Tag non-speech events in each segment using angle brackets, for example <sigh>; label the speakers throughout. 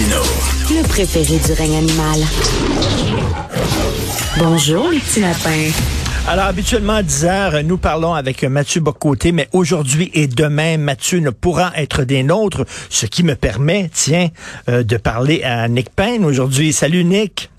Speaker 1: Le préféré du règne animal. Bonjour, les petits lapins.
Speaker 2: Alors, habituellement, à 10 heures, nous parlons avec Mathieu Bocoté, mais aujourd'hui et demain, Mathieu ne pourra être des nôtres, ce qui me permet, tiens, euh, de parler à Nick Payne aujourd'hui. Salut, Nick.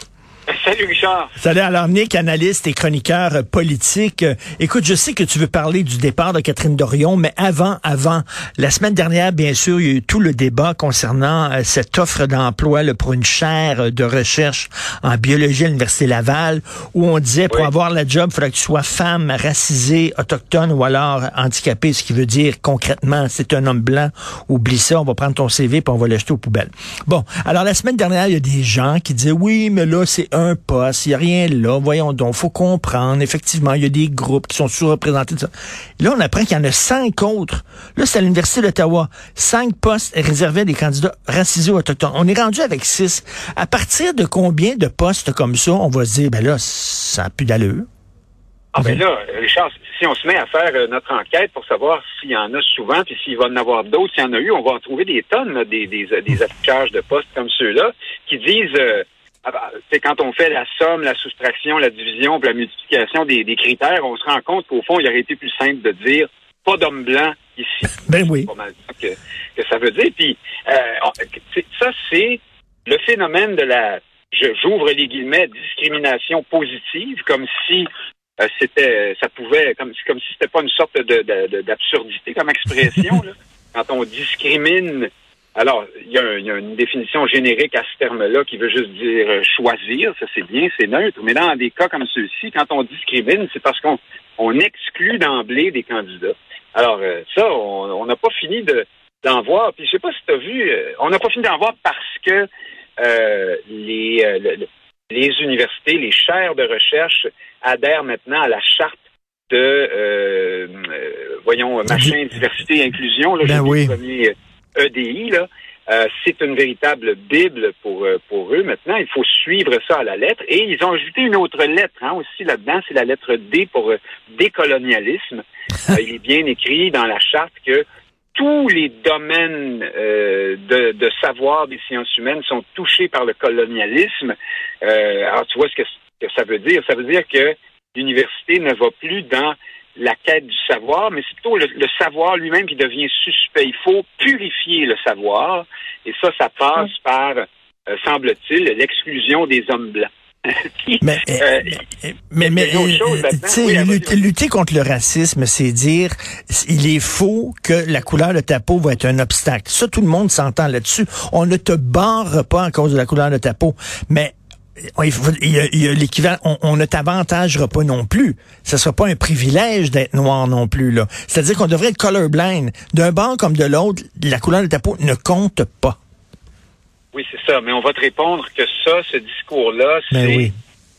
Speaker 3: Salut Richard.
Speaker 2: Salut, alors Nick, analyste et chroniqueur euh, politique. Euh, écoute, je sais que tu veux parler du départ de Catherine Dorion, mais avant, avant, la semaine dernière, bien sûr, il y a eu tout le débat concernant euh, cette offre d'emploi pour une chaire de recherche en biologie à l'Université Laval, où on disait pour avoir la job, il faudrait que tu sois femme, racisée, autochtone ou alors handicapée, ce qui veut dire concrètement, c'est un homme blanc, oublie ça, on va prendre ton CV puis on va l'acheter aux poubelles. Bon, alors la semaine dernière, il y a des gens qui disaient, oui, mais là, c'est un il n'y a rien là, voyons donc, faut comprendre, effectivement, il y a des groupes qui sont sous-représentés. Là, on apprend qu'il y en a cinq autres. Là, c'est à l'Université d'Ottawa. Cinq postes réservés à des candidats racisés autochtones. On est rendu avec six. À partir de combien de postes comme ça, on va se dire, ben là, ça n'a plus d'allure?
Speaker 3: Ah ben là, Richard, si on se met à faire euh, notre enquête pour savoir s'il y en a souvent, puis s'il va en avoir d'autres, s'il y en a eu, on va en trouver des tonnes, des, des, des affichages de postes comme ceux-là, qui disent euh, c'est ah bah, quand on fait la somme, la soustraction, la division, la multiplication des, critères, on se rend compte qu'au fond, il aurait été plus simple de dire pas d'homme blanc ici.
Speaker 2: Ben oui.
Speaker 3: Pas mal que, que ça veut dire. Puis euh, ça, c'est le phénomène de la j'ouvre les guillemets discrimination positive, comme si euh, c'était ça pouvait comme si comme si c'était pas une sorte de d'absurdité comme expression là. <laughs> quand on discrimine alors, il y, a une définition générique à ce terme-là qui veut juste dire euh, choisir, ça c'est bien, c'est neutre, mais dans des cas comme ceux-ci, quand on discrimine, c'est parce qu'on on exclut d'emblée des candidats. Alors, euh, ça, on n'a pas fini de d'en voir. Puis je sais pas si tu as vu, euh, on n'a pas fini d'en voir parce que les, les universités, les chaires de recherche adhèrent maintenant à la charte de, voyons, machin, diversité et inclusion. Là,
Speaker 2: ben oui.
Speaker 3: EDI, là, euh, c'est une véritable Bible pour, euh, pour eux maintenant. Il faut suivre ça à la lettre. Et ils ont ajouté une autre lettre hein, aussi là-dedans, c'est la lettre D pour euh, décolonialisme. <laughs> il est bien écrit dans la charte que tous les domaines de, de, savoir des sciences humaines sont touchés par le colonialisme. alors, tu vois ce que, ce que ça veut dire? Ça veut dire que l'université ne va plus dans la quête du savoir, mais c'est plutôt le, savoir lui-même qui devient suspect. Il faut purifier le savoir, et ça, ça passe par, euh, semble-t-il, l'exclusion des hommes blancs. <laughs>
Speaker 2: mais, euh, mais, mais, lutter, lutter, contre le racisme, c'est dire il est faux que la couleur de ta peau va être un obstacle. Ça, tout le monde s'entend là-dessus. On ne te barre pas à cause de la couleur de ta peau. Mais l'équivalent, on, ne t'avantagera pas non plus. Ce sera pas un privilège d'être noir non plus là. C'est-à-dire qu'on devrait être colorblind. D'un banc comme de l'autre, la couleur de ta peau ne compte pas.
Speaker 3: Oui, c'est ça. Mais on va te répondre que ça, ce discours-là, ben c'est une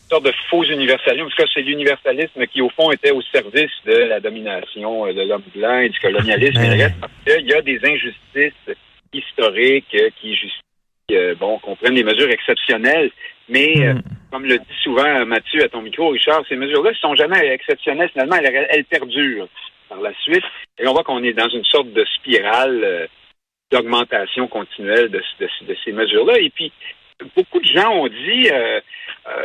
Speaker 3: sorte de faux universalisme. Parce que c'est l'universalisme qui, au fond, était au service de la domination euh, de l'homme blanc et du colonialisme. Ben parce qu'il y a des injustices historiques euh, qui justifient euh, bon, qu'on prenne des mesures exceptionnelles. Mais, euh, hmm. comme le dit souvent Mathieu à ton micro, Richard, ces mesures-là ne sont jamais exceptionnelles. Finalement, elles, perdurent par la suite. Et on voit qu'on est dans une sorte de spirale euh, d'augmentation continuelle de, ces mesures-là. Et puis, beaucoup de gens ont dit,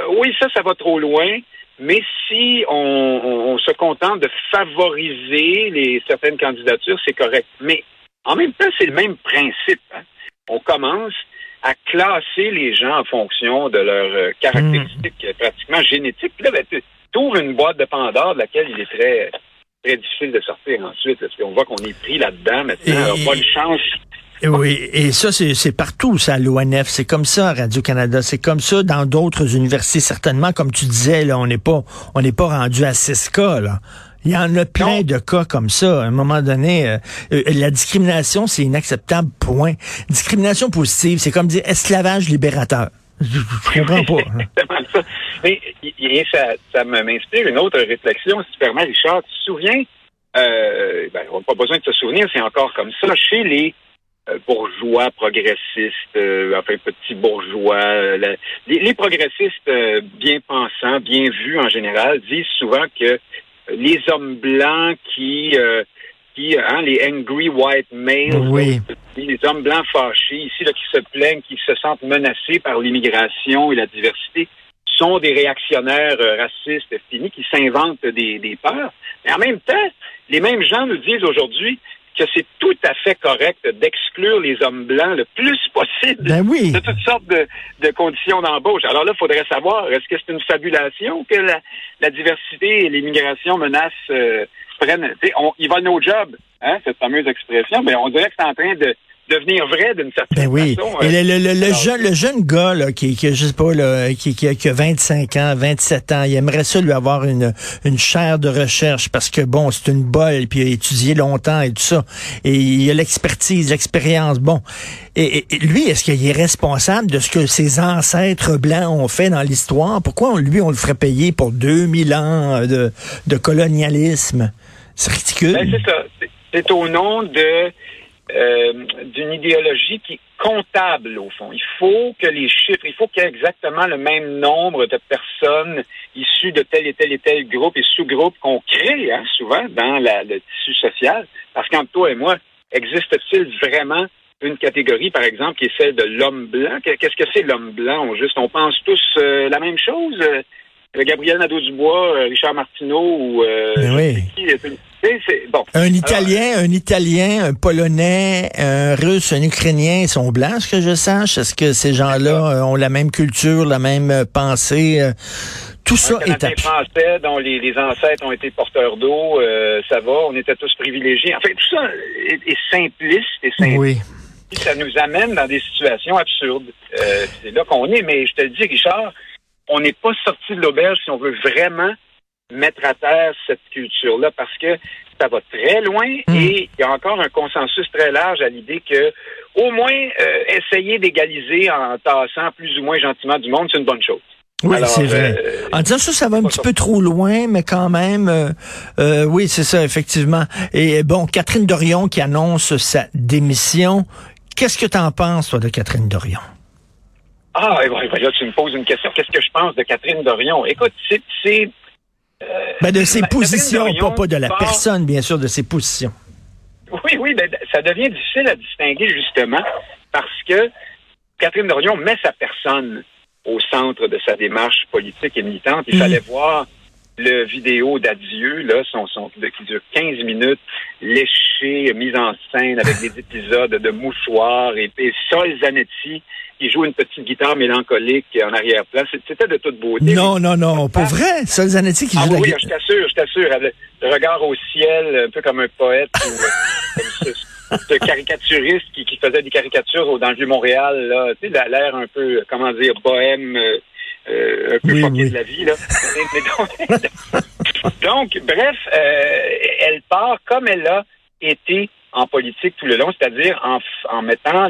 Speaker 3: oui, ça, ça va trop loin. Mais si on, se contente de favoriser les certaines candidatures, c'est correct. Mais en même temps, c'est le même principe. Hein. On commence à classer les gens en fonction de leurs euh, caractéristiques hmm. pratiquement génétiques. Puis là, ben, tu ouvres une boîte de Pandore de laquelle il est très, très difficile de sortir ensuite, parce qu'on voit qu'on est pris là-dedans maintenant. on pas de chance.
Speaker 2: Oui, et ça, c'est partout, ça, à l'ONF. C'est comme ça Radio-Canada. C'est comme ça dans d'autres universités, certainement. Comme tu disais, là, on n'est pas, on n'est pas rendu à 6 cas, là. Il y en a plein de cas comme ça. À un moment donné, euh, euh, la discrimination, c'est inacceptable, point. Discrimination positive, c'est comme dire esclavage libérateur. Je, comprends pas.
Speaker 3: Hein. <laughs> ça. Mais ça, ça m'inspire une autre réflexion, si tu permets, Richard. Tu te souviens, euh, ben, on n'a pas besoin de se souvenir, c'est encore comme ça, chez les euh, bourgeois progressistes, enfin petits bourgeois, les, les, progressistes bien pensants, bien vus en général, disent souvent que les hommes blancs qui euh, qui, hein, les angry white males,
Speaker 2: oui.
Speaker 3: les hommes blancs fâchés ici là, qui se plaignent, qui se sentent menacés par l'immigration et la diversité, sont des réactionnaires euh, racistes finis qui s'inventent des, des peurs. Mais en même temps, les mêmes gens nous disent aujourd'hui que c'est tout à fait correct d'exclure les hommes blancs le plus possible
Speaker 2: ben oui.
Speaker 3: de toutes sortes de, de conditions d'embauche. Alors là, il faudrait savoir, est-ce que c'est une fabulation que la, la diversité et l'immigration menacent, euh, prennent, on, ils volent nos jobs, hein, cette fameuse expression, mais on dirait que c'est en train de devenir vrai d'une certaine
Speaker 2: ben oui.
Speaker 3: façon.
Speaker 2: Et le, le, le, jeune, le jeune gars là, qui, qui, je sais pas, là, qui, qui, qui, a 25 ans, 27 ans, il aimerait ça lui avoir une, une chaire de recherche parce que, bon, c'est une bolle, puis il a étudié longtemps et tout ça. Et il a l'expertise, l'expérience. Bon. Et, et lui, est-ce qu'il est responsable de ce que ses ancêtres blancs ont fait dans l'histoire? Pourquoi, on, lui, on le ferait payer pour 2000 ans de, de colonialisme? C'est ridicule.
Speaker 3: Ben, c'est ça. C'est au nom de euh, d'une idéologie qui est comptable, au fond. Il faut que les chiffres, il faut qu'il y ait exactement le même nombre de personnes issues de tel et tel et tel groupe et sous-groupe qu'on crée hein, souvent dans la, le tissu social. Parce qu'entre toi et moi, existe-t-il vraiment une catégorie, par exemple, qui est celle de l'homme blanc? Qu'est-ce que c'est l'homme blanc? On, juste, on pense tous euh, la même chose? Euh, Gabriel Nadeau-Dubois, Richard Martineau ou...
Speaker 2: Ben oui.
Speaker 3: Bon.
Speaker 2: Un Italien, un Italien, un Polonais, un Russe, un Ukrainien, ils sont blancs, ce que je sache. Est-ce que ces gens-là ont la même culture, la même pensée? Tout ça
Speaker 3: est à... français dont les, les, ancêtres ont été porteurs d'eau, euh, ça va, on était tous privilégiés. En fait, tout ça est, est simpliste et simple.
Speaker 2: Oui.
Speaker 3: Ça nous amène dans des situations absurdes. Euh, c'est là qu'on est, mais je te le dis, Richard, on n'est pas sorti de l'auberge si on veut vraiment mettre à terre cette culture-là parce que ça va très loin
Speaker 2: Hmm.
Speaker 3: et il y a encore un consensus très large à l'idée que au moins euh, essayer d'égaliser en tassant plus ou moins gentiment du monde, c'est une bonne chose.
Speaker 2: Oui, c'est vrai.
Speaker 3: euh,
Speaker 2: en disant ça, ça va un petit
Speaker 3: ça.
Speaker 2: peu trop loin, mais quand même, euh, euh, oui, c'est ça, effectivement. Et bon, Catherine Dorion qui annonce sa démission. Qu'est-ce que tu en penses, toi, de Catherine Dorion?
Speaker 3: Ah, et voilà, là, tu me poses une question. Qu'est-ce que je pense de Catherine Dorion? Écoute, c'est... euh,
Speaker 2: Ben, de ses positions, pas, pas de la
Speaker 3: part-
Speaker 2: personne, bien sûr, de ses positions.
Speaker 3: Oui, oui, ben, ça devient difficile à distinguer justement parce que Catherine Dorion met sa personne au centre de sa démarche politique et militante. Il
Speaker 2: Mhm.
Speaker 3: fallait voir le vidéo d'adieu, là, son, son, qui dure 15 minutes, léché, mise en scène avec des épisodes de mouchoirs et, et Sol Zanetti qui joue une petite guitare mélancolique en arrière-plan. C'était de toute beauté.
Speaker 2: Non, non, non, pas vrai. Sol Zanetti qui
Speaker 3: Ah
Speaker 2: joue
Speaker 3: oui,
Speaker 2: la
Speaker 3: je t'assure, je t'assure. Le regard au ciel, un peu comme un poète ou euh, ce, ce caricaturiste qui, qui faisait des caricatures au- dans le Vieux-Montréal, là, tu sais, la- l'air un peu, comment dire, bohème, euh, un peu
Speaker 2: Oui,
Speaker 3: fucké
Speaker 2: oui.
Speaker 3: de la vie, là. <laughs> <laughs> Donc, bref, euh, elle part comme elle a été en politique tout le long, c'est-à-dire en, en mettant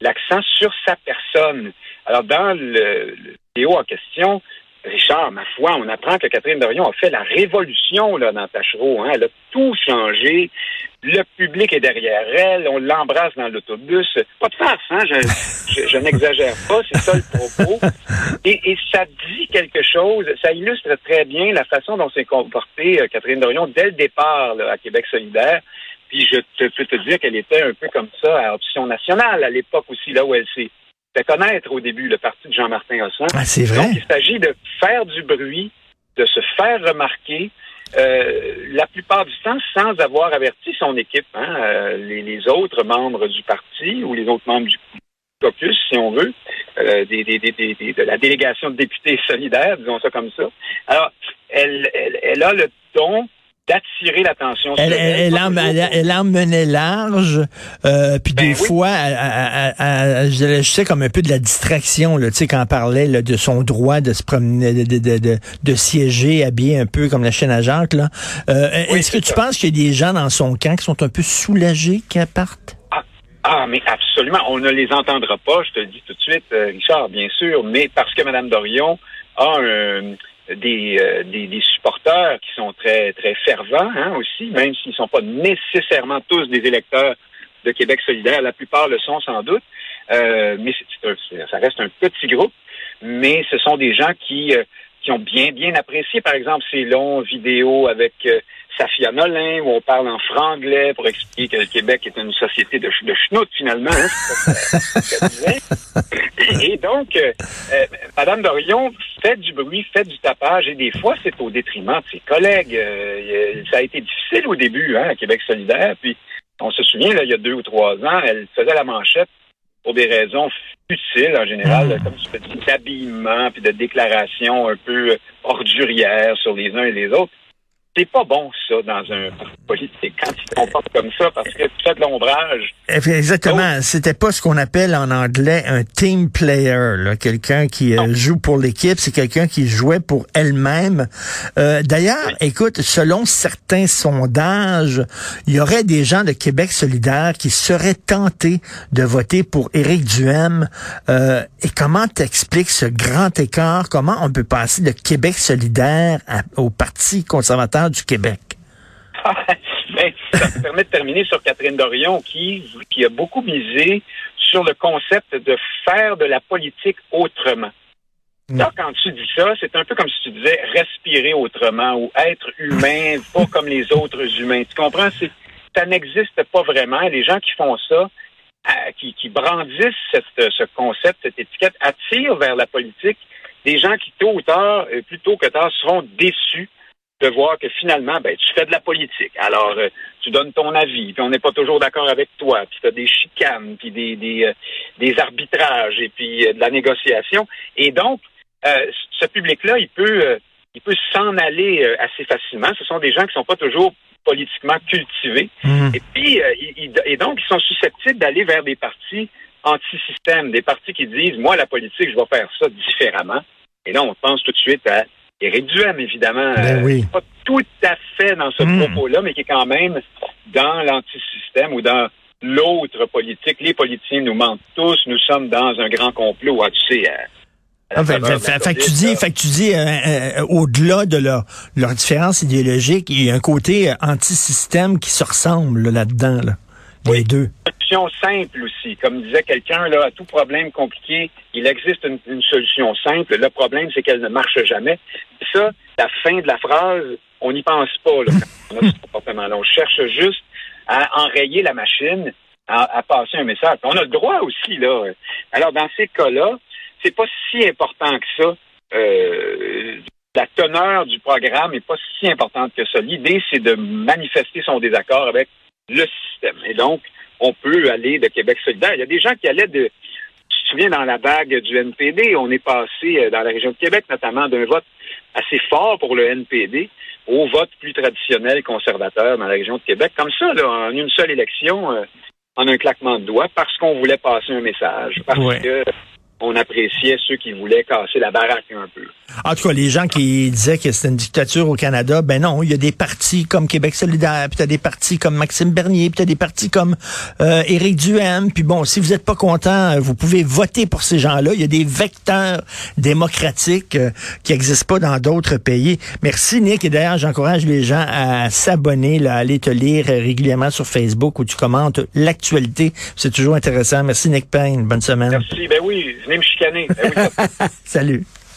Speaker 3: l'accent sur sa personne. Alors, dans le, le vidéo en question, Richard, ma foi, on apprend que Catherine Dorion a fait la révolution là, dans Tachereau. Hein. Elle a tout changé. Le public est derrière elle. On l'embrasse dans l'autobus. Pas de farce, hein? je, n'exagère pas. C'est ça le propos. Et, ça dit quelque chose. Ça illustre très bien la façon dont s'est comportée euh, Catherine Dorion dès le départ à Québec solidaire. Puis je peux te dire qu'elle était un peu comme ça à Option nationale à l'époque aussi, là où elle s'est fait connaître au début, le parti de Jean-Martin Hossan.
Speaker 2: Ah, c'est vrai?
Speaker 3: Donc, il s'agit de faire du bruit, de se faire remarquer, euh, la plupart du temps sans avoir averti son équipe, hein, euh, les, les autres membres du parti ou les autres membres du caucus, si on veut, euh, des, de la délégation de députés solidaires, disons ça comme ça. Alors, elle, elle, elle a le don d'attirer l'attention
Speaker 2: Elle, elle, elle, en,
Speaker 3: toujours
Speaker 2: elle, elle en menait large, euh, puis
Speaker 3: Ben
Speaker 2: des
Speaker 3: oui.
Speaker 2: fois, elle- elle- je, sais comme un peu de la distraction, là, tu sais, quand on parlait là, de son droit de se promener, de, de, de, de, siéger habillé un peu comme la chaîne à Jacques. Là. Euh,
Speaker 3: Oui,
Speaker 2: Est-ce que tu penses qu'il y a des gens dans son camp qui sont un peu soulagés qu'elle parte?
Speaker 3: Ah, mais absolument. On ne les entendra pas, je te le dis tout de suite, euh, Richard, bien sûr, mais parce que Mme Dorion a un- des, euh, des, des supporters qui sont très, très fervents hein, aussi, même s'ils ne sont pas nécessairement tous des électeurs de Québec solidaire. La plupart le sont sans doute, euh, mais un- c'est- ça reste un petit groupe. Mais ce sont des gens qui euh, qui ont bien, bien apprécié, par exemple, ces longs vidéos avec euh, Safia Nolin, où on parle en franglais pour expliquer que le Québec est une société de, de schnout, finalement. Hein, <laughs> et donc, euh, euh, Madame Dorion fait du bruit, fait du tapage, et des fois, c'est au détriment de ses collègues. Euh, ça a été difficile au début, hein, à Québec solidaire, puis on se souvient, là, il y a deux ou trois ans, elle faisait la manchette pour des raisons futiles en général, mmh. comme tu dis, d'habillement, puis de déclarations un peu ordurières sur les uns et les autres c'est pas bon, ça, dans un parti politique, quand tu te comportes comme ça, parce que tu fais de l'ombrage.
Speaker 2: Exactement. C'était pas ce qu'on appelle en anglais un team player, quelqu'un qui euh, joue pour l'équipe. C'est quelqu'un qui jouait pour elle-même. Euh, D'ailleurs, écoute, selon certains sondages, il y aurait des gens de Québec solidaire qui seraient tentés de voter pour Éric Duhem. Euh, et comment t'expliques ce grand écart? Comment on peut passer de Québec solidaire au Parti conservateur du Québec.
Speaker 3: Ben, ça me permet de terminer sur Catherine Dorion qui, qui a beaucoup misé sur le concept de faire de la politique autrement. Mm. Là, quand tu dis ça, c'est un peu comme si tu disais respirer autrement ou être humain, <laughs> pas comme les autres humains. Tu comprends? Ça n'existe pas vraiment. Les gens qui font ça, euh, qui, brandissent ce concept, cette étiquette, attirent vers la politique des gens qui, tôt ou tard, euh, plus tôt que tard, seront déçus de voir que finalement, ben, tu fais de la politique. Alors, euh, tu donnes ton avis, puis on n'est pas toujours d'accord avec toi, puis tu as des chicanes, puis des, des, euh, des arbitrages, et puis euh, de la négociation. Et donc, ce public-là, il peut, il peut s'en aller assez facilement. Ce sont des gens qui sont pas toujours politiquement cultivés. Mmh. Et puis, et donc, ils sont susceptibles d'aller vers des partis anti-système, des partis qui disent, moi, la politique, je vais faire ça différemment. Et là, on pense tout de suite à Éric Duhem, évidemment.
Speaker 2: Ben oui.
Speaker 3: pas tout à fait dans ce hmm. propos-là, mais qui est quand même dans l'antisystème ou dans l'autre politique. Les politiciens nous mentent tous. Nous sommes dans un grand complot. Ah, tu sais,
Speaker 2: ah, fait, que tu dis, fait que tu dis, euh, euh, au-delà de leur, leur différence idéologique, il y a un côté anti-système qui se ressemble là-dedans. Là oui. deux.
Speaker 3: Solution simple aussi. Comme disait quelqu'un, là, à tout problème compliqué, il existe une, solution simple. Le problème, c'est qu'elle ne marche jamais. ça, la fin de la phrase, on n'y pense pas là, quand <laughs> on a ce comportement-là. On cherche juste à enrayer la machine, à, passer un message. On a le droit aussi, là. Alors, dans ces cas-là, c'est pas si important que ça. Euh, la teneur du programme n'est pas si importante que ça. L'idée, c'est de manifester son désaccord avec le système. Et donc, on peut aller de Québec solidaire. Il y a des gens qui allaient de, tu te souviens, dans la vague du NPD, on est passé euh, dans la région de Québec, notamment d'un vote assez fort pour le NPD au vote plus traditionnel conservateur dans la région de Québec. Comme ça, là, en une seule élection, euh, en un claquement de doigts, parce qu'on voulait passer un message, parce que on appréciait ceux qui voulaient casser la baraque un peu.
Speaker 2: En tout cas, les gens qui disaient que c'était une dictature au Canada, ben non, il y a des partis comme Québec solidaire, puis t'as des partis comme Maxime Bernier, puis t'as des partis comme euh, Éric Duhem, puis bon, si vous êtes pas content, vous pouvez voter pour ces gens-là. Il y a des vecteurs démocratiques euh, qui n'existent pas dans d'autres pays. Merci Nick, et d'ailleurs, j'encourage les gens à s'abonner, à aller te lire régulièrement sur Facebook où tu commentes l'actualité. C'est toujours intéressant. Merci Nick Payne, bonne semaine.
Speaker 3: Merci, ben oui, venez me chicaner. Ben oui, <laughs>
Speaker 2: Salut.